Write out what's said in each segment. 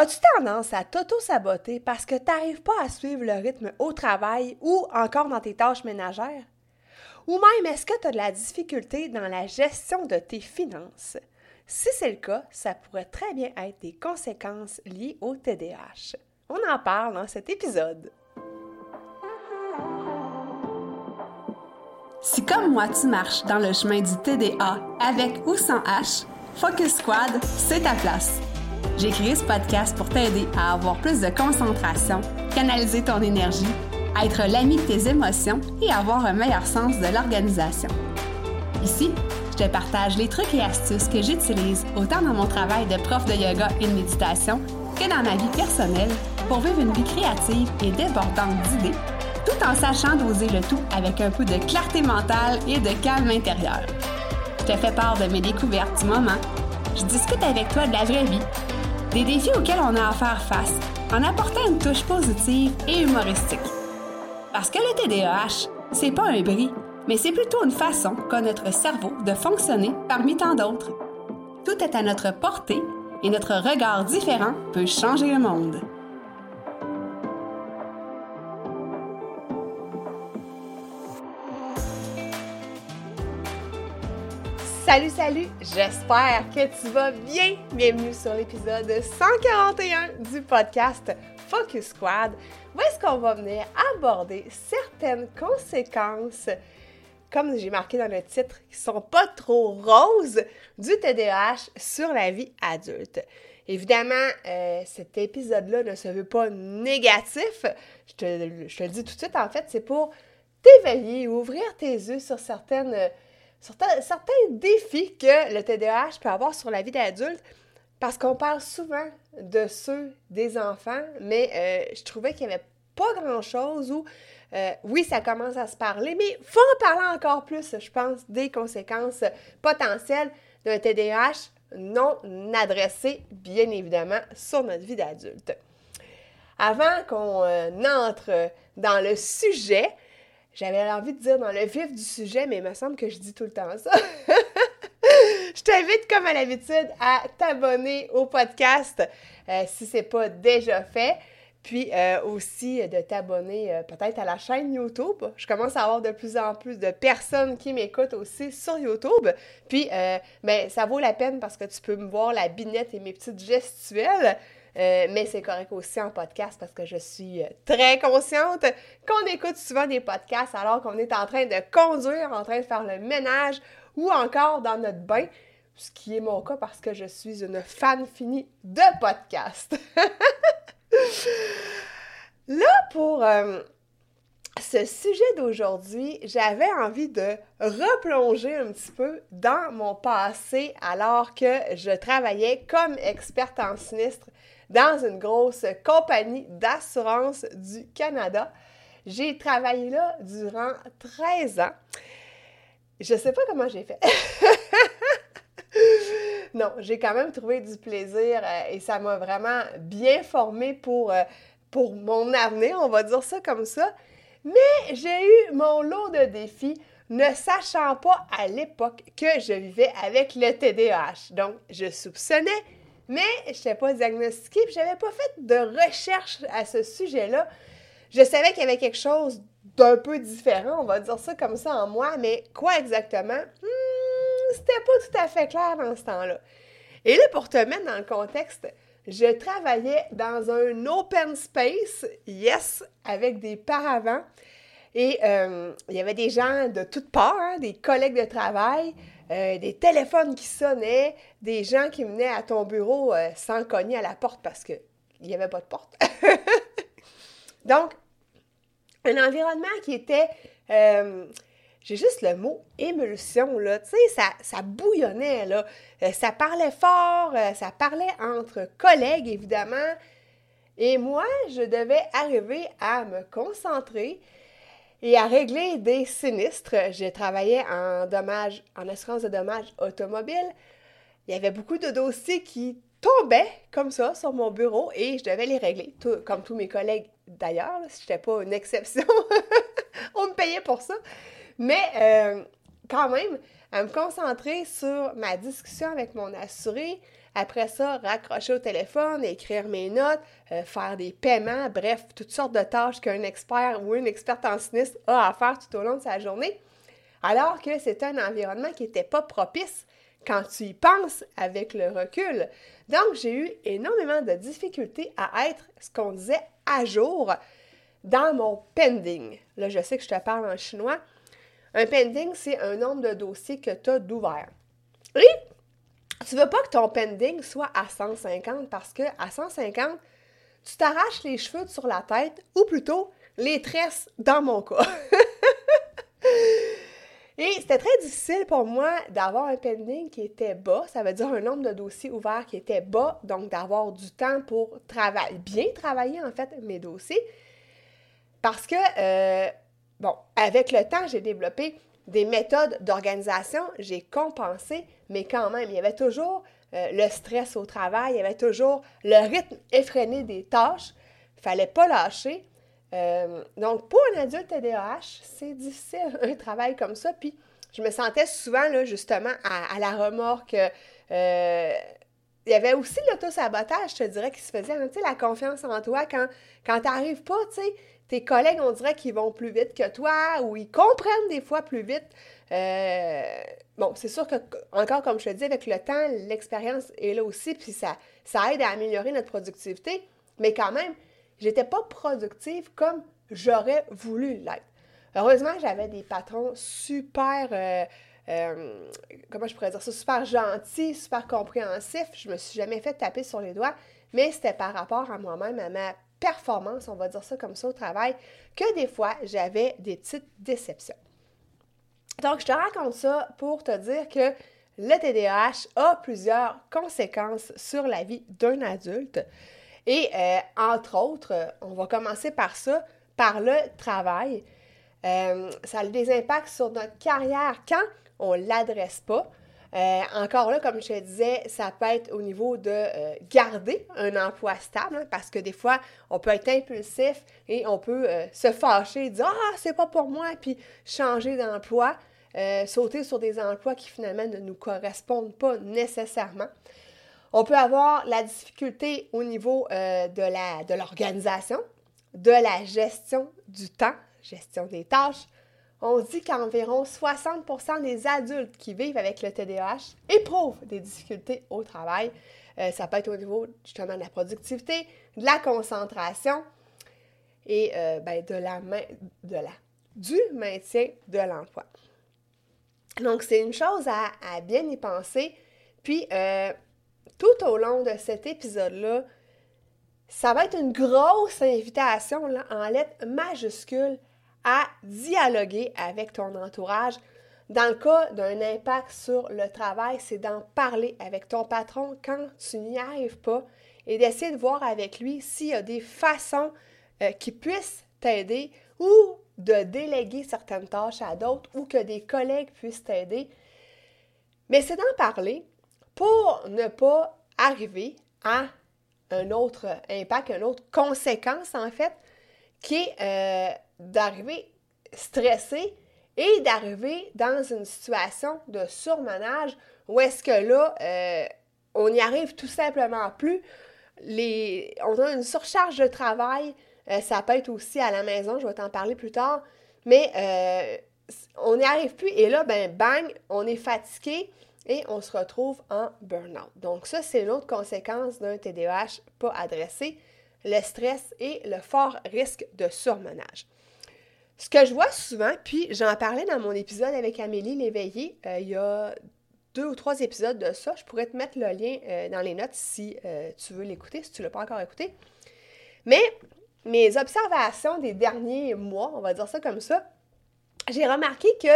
As-tu tendance à t'auto-saboter parce que tu n'arrives pas à suivre le rythme au travail ou encore dans tes tâches ménagères? Ou même est-ce que tu as de la difficulté dans la gestion de tes finances? Si c'est le cas, ça pourrait très bien être des conséquences liées au TDAH. On en parle dans cet épisode. Si comme moi tu marches dans le chemin du TDA avec ou sans H, Focus Squad, c'est ta place. J'ai créé ce podcast pour t'aider à avoir plus de concentration, canaliser ton énergie, être l'ami de tes émotions et avoir un meilleur sens de l'organisation. Ici, je te partage les trucs et astuces que j'utilise autant dans mon travail de prof de yoga et de méditation que dans ma vie personnelle pour vivre une vie créative et débordante d'idées, tout en sachant doser le tout avec un peu de clarté mentale et de calme intérieur. Je te fais part de mes découvertes du moment. Je discute avec toi de la vraie vie des défis auxquels on a à faire face en apportant une touche positive et humoristique. Parce que le TDAH, c'est pas un bris, mais c'est plutôt une façon qu'a notre cerveau de fonctionner parmi tant d'autres. Tout est à notre portée et notre regard différent peut changer le monde. Salut, salut! J'espère que tu vas bien. Bienvenue sur l'épisode 141 du podcast Focus Squad, où est-ce qu'on va venir aborder certaines conséquences, comme j'ai marqué dans le titre, qui sont pas trop roses du TDAH sur la vie adulte. Évidemment, euh, cet épisode-là ne se veut pas négatif. Je te, le dis tout de suite, en fait, c'est pour t'éveiller, ouvrir tes yeux sur certaines certains, défis que le TDAH peut avoir sur la vie d'adulte, parce qu'on parle souvent de ceux des enfants, mais euh, je trouvais qu'il n'y avait pas grand-chose où, euh, oui, ça commence à se parler, mais il faut en parler encore plus, je pense, des conséquences potentielles d'un TDAH non adressé, bien évidemment, sur notre vie d'adulte. Avant qu'on euh, entre dans le sujet, j'avais envie de dire dans le vif du sujet, mais il me semble que je dis tout le temps ça. je t'invite, comme à l'habitude, à t'abonner au podcast euh, si ce n'est pas déjà fait. Puis euh, aussi de t'abonner euh, peut-être à la chaîne YouTube. Je commence à avoir de plus en plus de personnes qui m'écoutent aussi sur YouTube. Puis, ben, ça vaut la peine parce que tu peux me voir la binette et mes petites gestuelles. Euh, mais c'est correct aussi en podcast parce que je suis euh, très consciente qu'on écoute souvent des podcasts alors qu'on est en train de conduire, en train de faire le ménage ou encore dans notre bain, ce qui est mon cas parce que je suis une fan finie de podcasts. Là, pour euh, ce sujet d'aujourd'hui, j'avais envie de replonger un petit peu dans mon passé alors que je travaillais comme experte en sinistre dans une grosse compagnie d'assurance du Canada. J'ai travaillé là durant 13 ans. Je ne sais pas comment j'ai fait. non, j'ai quand même trouvé du plaisir euh, et ça m'a vraiment bien formé pour, euh, pour mon avenir, on va dire ça comme ça. Mais j'ai eu mon lot de défis ne sachant pas à l'époque que je vivais avec le TDAH. Donc, je soupçonnais mais je n'étais pas diagnostiquée, puis je n'avais pas fait de recherche à ce sujet-là. Je savais qu'il y avait quelque chose d'un peu différent, on va dire ça comme ça en moi, mais quoi exactement? Hmm, c'était pas tout à fait clair dans ce temps-là. Et là, pour te mettre dans le contexte, je travaillais dans un open space, yes, avec des paravents. Et euh, il y avait des gens de toutes parts, hein, des collègues de travail, euh, des téléphones qui sonnaient, des gens qui venaient à ton bureau euh, sans cogner à la porte parce qu'il n'y avait pas de porte. Donc, un environnement qui était, j'ai juste le mot émulsion, là, tu sais, ça, ça bouillonnait, là, ça parlait fort, ça parlait entre collègues, évidemment, et moi, je devais arriver à me concentrer, et à régler des sinistres. J'ai travaillé en dommages, en assurance de dommages automobiles. Il y avait beaucoup de dossiers qui tombaient comme ça sur mon bureau et je devais les régler, comme tous mes collègues d'ailleurs, si je n'étais pas une exception. On me payait pour ça. Mais euh, quand même, à me concentrer sur ma discussion avec mon assuré, Après ça, raccrocher au téléphone, écrire mes notes, euh, faire des paiements, bref, toutes sortes de tâches qu'un expert ou une experte en sinistre a à faire tout au long de sa journée. Alors que c'est un environnement qui n'était pas propice quand tu y penses avec le recul. Donc, j'ai eu énormément de difficultés à être ce qu'on disait à jour dans mon pending. Là, je sais que je te parle en chinois. Un pending, c'est un nombre de dossiers que tu as d'ouvert. Et tu ne veux pas que ton pending soit à 150 parce que à 150, tu t'arraches les cheveux sur la tête ou plutôt les tresses dans mon cas. Et c'était très difficile pour moi d'avoir un pending qui était bas, ça veut dire un nombre de dossiers ouverts qui était bas, donc d'avoir du temps pour travailler, bien travailler en fait mes dossiers. Parce que, euh, bon, avec le temps, j'ai développé des méthodes d'organisation, j'ai compensé, mais quand même, il y avait toujours euh, le stress au travail, il y avait toujours le rythme effréné des tâches, il fallait pas lâcher. Euh, donc, pour un adulte TDAH, c'est difficile un travail comme ça. Puis, je me sentais souvent, là, justement, à, la remorque. Euh, il y avait aussi l'auto-sabotage, je te dirais, qui se faisait. Hein, tu sais, la confiance en toi, quand, quand tu n'arrives pas, tu sais, tes collègues, on dirait qu'ils vont plus vite que toi ou ils comprennent des fois plus vite. Euh, bon, c'est sûr que, encore comme je te dis, avec le temps, l'expérience est là aussi, puis ça, ça aide à améliorer notre productivité. Mais quand même, j'étais pas productive comme j'aurais voulu l'être. Heureusement, j'avais des patrons super, euh, euh, comment je pourrais dire ça, super gentils, super compréhensifs. Je me suis jamais fait taper sur les doigts, mais c'était par rapport à moi-même, à ma performance, on va dire ça comme ça au travail, que des fois, j'avais des petites déceptions. Donc, je te raconte ça pour te dire que le TDAH a plusieurs conséquences sur la vie d'un adulte. Et euh, entre autres, on va commencer par ça, par le travail. Euh, ça a des impacts sur notre carrière quand on ne l'adresse pas. Euh, encore là, comme je te disais, ça peut être au niveau de garder un emploi stable, hein, parce que des fois, on peut être impulsif et on peut se fâcher et dire Ah, c'est pas pour moi, puis changer d'emploi, sauter sur des emplois qui finalement ne nous correspondent pas nécessairement. On peut avoir la difficulté au niveau euh, de l'organisation, de, la gestion du temps, gestion des tâches. On dit qu'environ 60% des adultes qui vivent avec le TDAH éprouvent des difficultés au travail. Euh, ça peut être au niveau justement de la productivité, de la concentration et euh, ben, de la, de la, du maintien de l'emploi. Donc, c'est une chose à, bien y penser. Puis, tout au long de cet épisode-là, ça va être une grosse invitation en lettres majuscules à dialoguer avec ton entourage. Dans le cas d'un impact sur le travail, c'est d'en parler avec ton patron quand tu n'y arrives pas et d'essayer de voir avec lui s'il y a des façons euh, qui puissent t'aider ou de déléguer certaines tâches à d'autres ou que des collègues puissent t'aider. Mais c'est d'en parler, pour ne pas arriver à un autre impact, une autre conséquence en fait, qui est euh, d'arriver stressé et d'arriver dans une situation de surmenage où est-ce que là, euh, on n'y arrive tout simplement plus. Les, on a une surcharge de travail, euh, ça peut être aussi à la maison, je vais t'en parler plus tard, mais on n'y arrive plus et là, ben bang, on est fatigué, et on se retrouve en burn-out. Donc ça, c'est une autre conséquence d'un TDAH pas adressé, le stress et le fort risque de surmenage. Ce que je vois souvent, puis j'en parlais dans mon épisode avec Amélie Léveillé, euh, il y a deux ou trois épisodes de ça. Je pourrais te mettre le lien euh, dans les notes si euh, tu veux l'écouter, si tu ne l'as pas encore écouté. Mais mes observations des derniers mois, on va dire ça comme ça, j'ai remarqué qu'il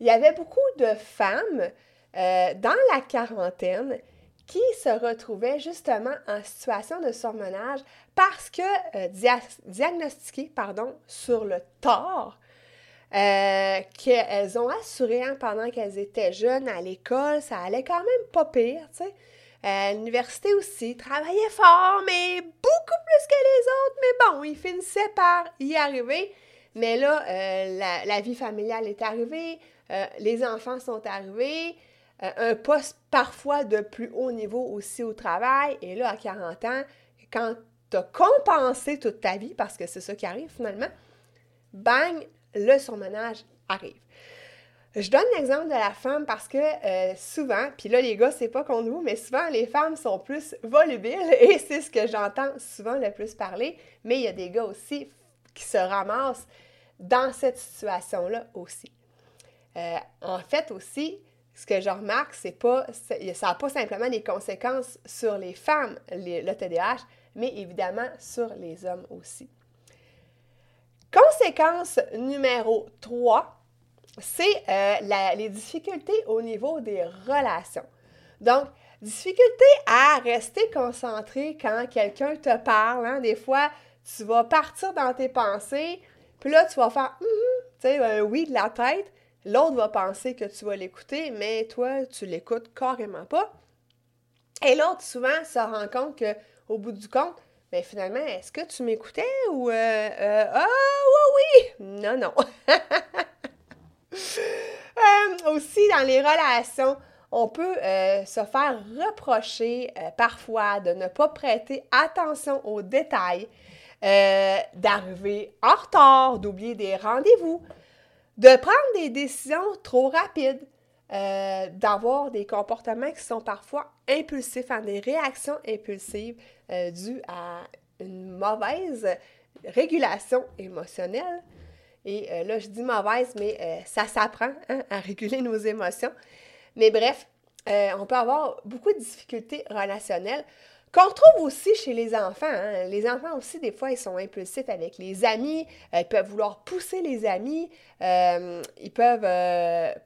y avait beaucoup de femmes euh, dans la quarantaine qui se retrouvaient justement en situation de surmenage parce que euh, diagnostiquées pardon, sur le tort euh, qu'elles ont assuré hein, pendant qu'elles étaient jeunes à l'école, ça allait quand même pas pire, tu sais. À l'université aussi, travaillaient fort, mais beaucoup plus que les autres, mais bon, ils finissaient par y arriver. Mais là, la, la, vie familiale est arrivée, les enfants sont arrivés, un poste parfois de plus haut niveau aussi au travail. Et là, à 40 ans, quand tu as compensé toute ta vie, parce que c'est ça qui arrive finalement, bang, le surmenage arrive. Je donne l'exemple de la femme parce que euh, souvent, puis là les gars, c'est pas contre vous, mais souvent les femmes sont plus volubiles et c'est ce que j'entends souvent le plus parler, mais il y a des gars aussi qui se ramassent dans cette situation-là aussi. Euh, en fait aussi, ce que je remarque, c'est pas, ça n'a pas simplement des conséquences sur les femmes, le TDAH, mais évidemment sur les hommes aussi. Conséquence numéro 3, c'est euh, les difficultés au niveau des relations. Donc, difficulté à rester concentré quand quelqu'un te parle. Hein. Des fois, tu vas partir dans tes pensées, puis là, tu vas faire mm-hmm un oui de la tête. L'autre va penser que tu vas l'écouter, mais toi, tu l'écoutes carrément pas. Et l'autre, souvent, se rend compte qu'au bout du compte, mais ben, finalement, est-ce que tu m'écoutais ou euh, euh, Ah oui, oui! Non, non. Euh, aussi, dans les relations, on peut se faire reprocher parfois de ne pas prêter attention aux détails, d'arriver en retard, d'oublier des rendez-vous, de prendre des décisions trop rapides, d'avoir des comportements qui sont parfois impulsifs, hein, des réactions impulsives dues à une mauvaise régulation émotionnelle. Et euh, là, je dis mauvaise, mais euh, ça s'apprend hein, à réguler nos émotions. Mais bref, euh, on peut avoir beaucoup de difficultés relationnelles qu'on retrouve aussi chez les enfants. Hein. Les enfants aussi, des fois, ils sont impulsifs avec les amis. ils peuvent vouloir pousser les amis. ils peuvent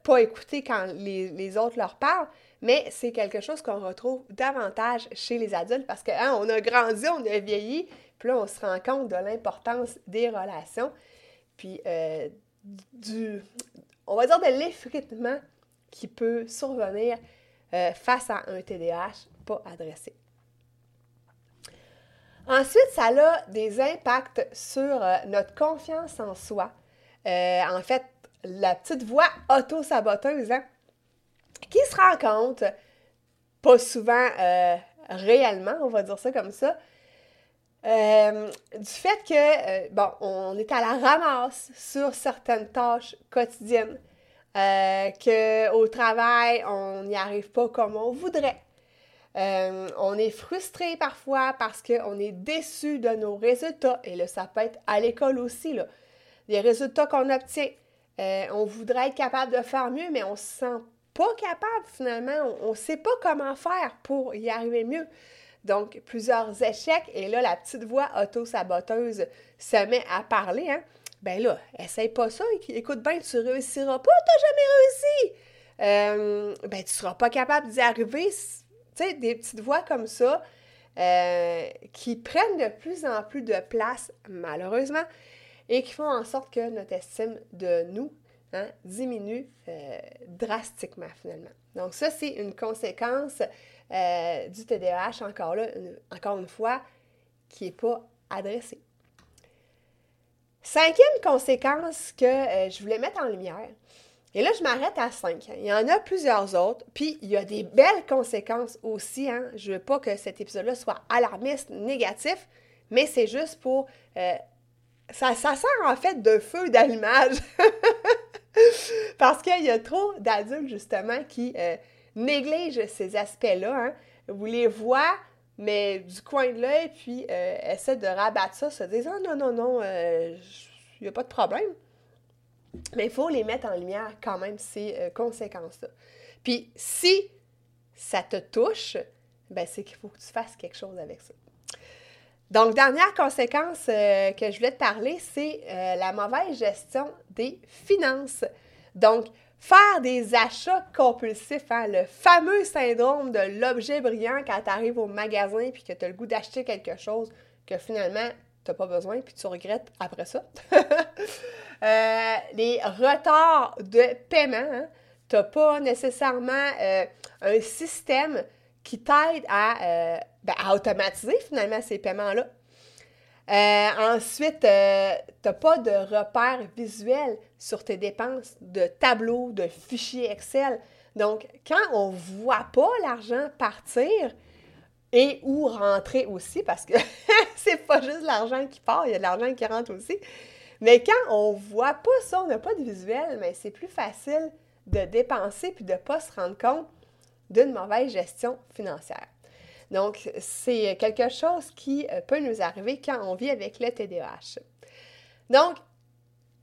pas écouter quand les, autres leur parlent. Mais c'est quelque chose qu'on retrouve davantage chez les adultes parce qu'on hein, a grandi, on a vieilli, puis là, on se rend compte de l'importance des relations puis euh, du, on va dire de l'effritement qui peut survenir euh, face à un TDAH pas adressé. Ensuite, ça a des impacts sur euh, notre confiance en soi. en fait, la petite voix auto-saboteuse, hein, qui se rend compte, pas souvent réellement, on va dire ça comme ça, euh, du fait que, euh, bon, on est à la ramasse sur certaines tâches quotidiennes, euh, qu'au travail, on n'y arrive pas comme on voudrait. On est frustré parfois parce qu'on est déçu de nos résultats. Et là, ça peut être à l'école aussi, là. Les résultats qu'on obtient. on voudrait être capable de faire mieux, mais on se sent pas capable finalement. On ne sait pas comment faire pour y arriver mieux. Donc, plusieurs échecs, et là, la petite voix auto-saboteuse se met à parler, hein. Ben là, essaye pas ça, écoute bien, tu réussiras pas, t'as jamais réussi! Euh, ben, tu seras pas capable d'y arriver. Des petites voix comme ça euh, qui prennent de plus en plus de place, malheureusement, et qui font en sorte que notre estime de nous hein, diminue euh, drastiquement, finalement. Donc, ça, c'est une conséquence euh, du TDAH, encore là, encore une fois, qui n'est pas adressé. Cinquième conséquence que je voulais mettre en lumière, et là, je m'arrête à cinq. Il y en a plusieurs autres, puis il y a des belles conséquences aussi. Hein. Je ne veux pas que cet épisode-là soit alarmiste, négatif, mais c'est juste pour... Euh, ça, sert en fait de feu d'allumage. Parce qu'il y a trop d'adultes, justement, qui néglige ces aspects-là. Hein. Vous les voit, mais du coin de l'œil, puis euh, essaie de rabattre ça, se disant non, non, non, il euh, n'y a pas de problème. Mais il faut les mettre en lumière quand même, ces euh, conséquences-là. Puis si ça te touche, ben c'est qu'il faut que tu fasses quelque chose avec ça. Donc, dernière conséquence que je voulais te parler, c'est la mauvaise gestion des finances. Donc, Faire des achats compulsifs, hein, le fameux syndrome de l'objet brillant quand tu arrives au magasin et que tu as le goût d'acheter quelque chose que finalement tu n'as pas besoin puis tu regrettes après ça. Euh, les retards de paiement, hein, tu n'as pas nécessairement euh, un système qui t'aide à, euh, ben, automatiser finalement ces paiements-là. Ensuite, tu n'as pas de repères visuels sur tes dépenses, de tableaux, de fichiers Excel. Donc, quand on ne voit pas l'argent partir et ou rentrer aussi, parce que c'est pas juste l'argent qui part, il y a de l'argent qui rentre aussi. Mais quand on voit pas ça, on n'a pas de visuel, mais c'est plus facile de dépenser puis de ne pas se rendre compte d'une mauvaise gestion financière. Donc, c'est quelque chose qui euh, peut nous arriver quand on vit avec le TDAH. Donc,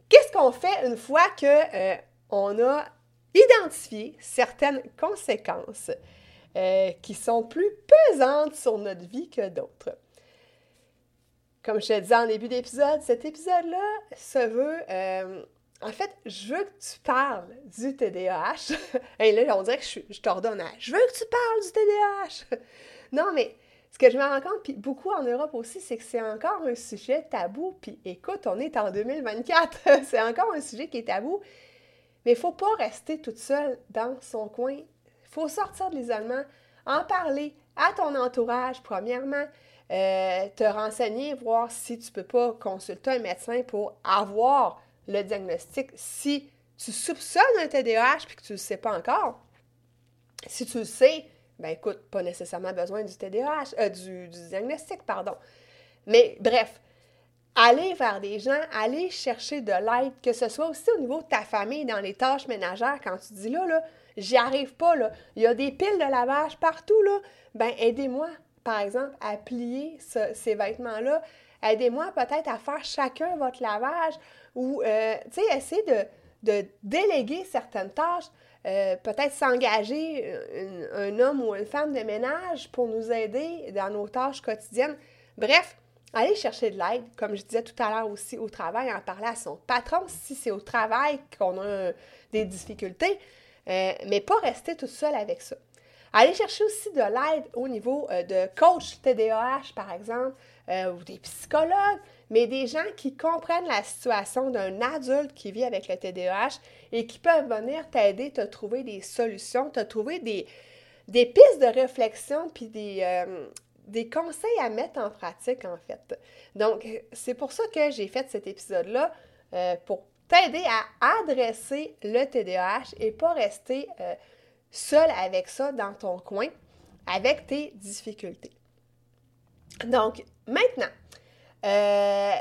qu'est-ce qu'on fait une fois qu'on euh, a identifié certaines conséquences euh, qui sont plus pesantes sur notre vie que d'autres? Comme je te disais en début d'épisode, cet épisode-là se veut en fait, je veux que tu parles du TDAH. Et là, on dirait que je, je t'ordonne Je veux que tu parles du TDAH. non, mais ce que je me rends compte, puis beaucoup en Europe aussi, c'est que c'est encore un sujet tabou. Puis écoute, on est en 2024. c'est encore un sujet qui est tabou. Mais il ne faut pas rester toute seule dans son coin. Il faut sortir de l'isolement, en parler à ton entourage, premièrement. Euh, te renseigner, voir si tu ne peux pas consulter un médecin pour avoir le diagnostic si tu soupçonnes un TDAH puis que tu ne le sais pas encore. Si tu le sais, ben écoute, pas nécessairement besoin du TDAH, euh, du, diagnostic, pardon. Mais bref, aller vers des gens, aller chercher de l'aide, que ce soit aussi au niveau de ta famille, dans les tâches ménagères, quand tu dis là, là, j'y arrive pas, là, il y a des piles de lavage partout, là, ben aidez-moi, par exemple, à plier ces vêtements-là. Aidez-moi peut-être à faire chacun votre lavage ou, euh, tu sais, essayer de, déléguer certaines tâches. Euh, peut-être s'engager un, homme ou une femme de ménage pour nous aider dans nos tâches quotidiennes. Bref, aller chercher de l'aide, comme je disais tout à l'heure aussi au travail, en parler à son patron si c'est au travail qu'on a des difficultés, euh, mais pas rester tout seul avec ça. Aller chercher aussi de l'aide au niveau de coach TDAH, par exemple, ou des psychologues, mais des gens qui comprennent la situation d'un adulte qui vit avec le TDAH et qui peuvent venir t'aider, te trouver des solutions, te trouver des, des pistes de réflexion puis des, euh, des conseils à mettre en pratique, en fait. Donc, c'est pour ça que j'ai fait cet épisode-là, euh, pour t'aider à adresser le TDAH et pas rester euh, seul avec ça dans ton coin, avec tes difficultés. Donc, maintenant, euh,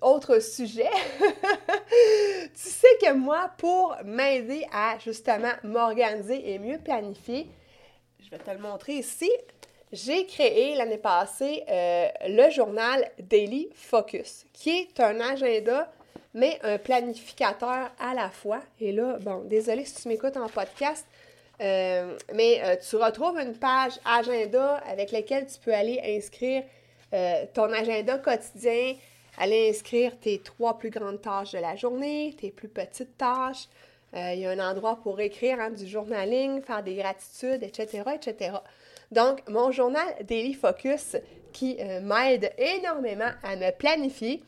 autre, sujet, tu sais que moi, pour m'aider à justement m'organiser et mieux planifier, je vais te le montrer ici, j'ai créé l'année passée euh, le journal Daily Focus, qui est un agenda, mais un planificateur à la fois. Et là, bon, désolé si tu m'écoutes en podcast, euh, mais tu retrouves une page agenda avec laquelle tu peux aller inscrire euh, ton agenda quotidien, aller inscrire tes trois plus grandes tâches de la journée, tes plus petites tâches. Euh, il y a un endroit pour écrire hein, du journaling, faire des gratitudes, etc., etc. Donc, mon journal Daily Focus qui euh, m'aide énormément à me planifier,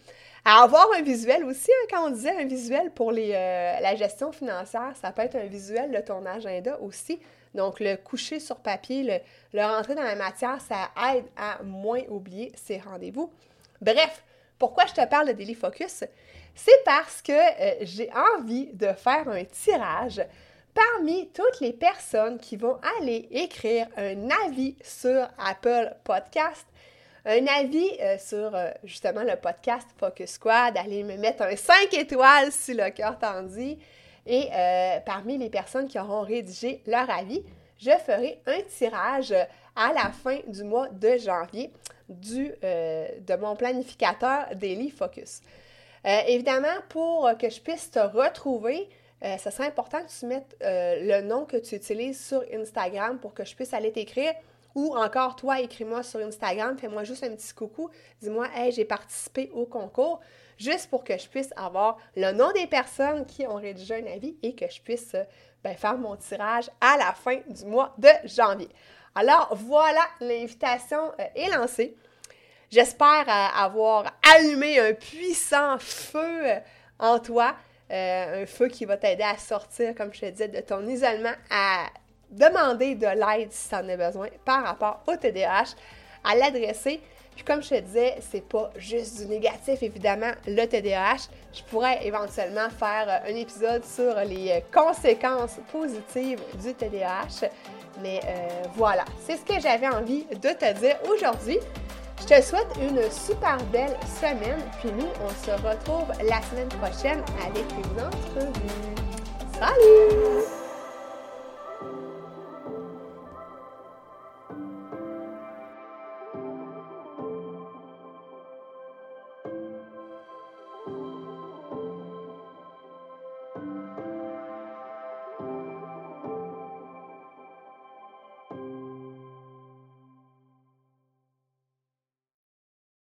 à avoir un visuel aussi. Hein, quand on disait un visuel pour les, la gestion financière, ça peut être un visuel de ton agenda aussi. Donc, le coucher sur papier, le, rentrer dans la matière, ça aide à moins oublier ses rendez-vous. Bref, pourquoi je te parle de Daily Focus? C'est parce que euh, j'ai envie de faire un tirage parmi toutes les personnes qui vont aller écrire un avis sur Apple Podcast, un avis euh, sur euh, justement le podcast Focus Squad, aller me mettre un 5 étoiles si le cœur t'en dit, et euh, parmi les personnes qui auront rédigé leur avis, je ferai un tirage à la fin du mois de janvier du, de mon planificateur Daily Focus. Évidemment, pour que je puisse te retrouver, ce serait important que tu mettes le nom que tu utilises sur Instagram pour que je puisse aller t'écrire. Ou encore, toi, écris-moi sur Instagram, fais-moi juste un petit coucou, dis-moi, hey, j'ai participé au concours juste pour que je puisse avoir le nom des personnes qui ont rédigé un avis et que je puisse euh, ben, faire mon tirage à la fin du mois de janvier. Alors voilà, l'invitation euh, est lancée. J'espère euh, avoir allumé un puissant feu en toi, un feu qui va t'aider à sortir, comme je te disais, de ton isolement, à demander de l'aide si tu en as besoin par rapport au TDAH, à l'adresser. Puis comme je te disais, c'est pas juste du négatif, évidemment, le TDAH. Je pourrais éventuellement faire euh, un épisode sur les euh, conséquences positives du TDAH. Mais euh, voilà, c'est ce que j'avais envie de te dire aujourd'hui. Je te souhaite une super belle semaine, puis nous, on se retrouve la semaine prochaine avec une entrevue. Salut!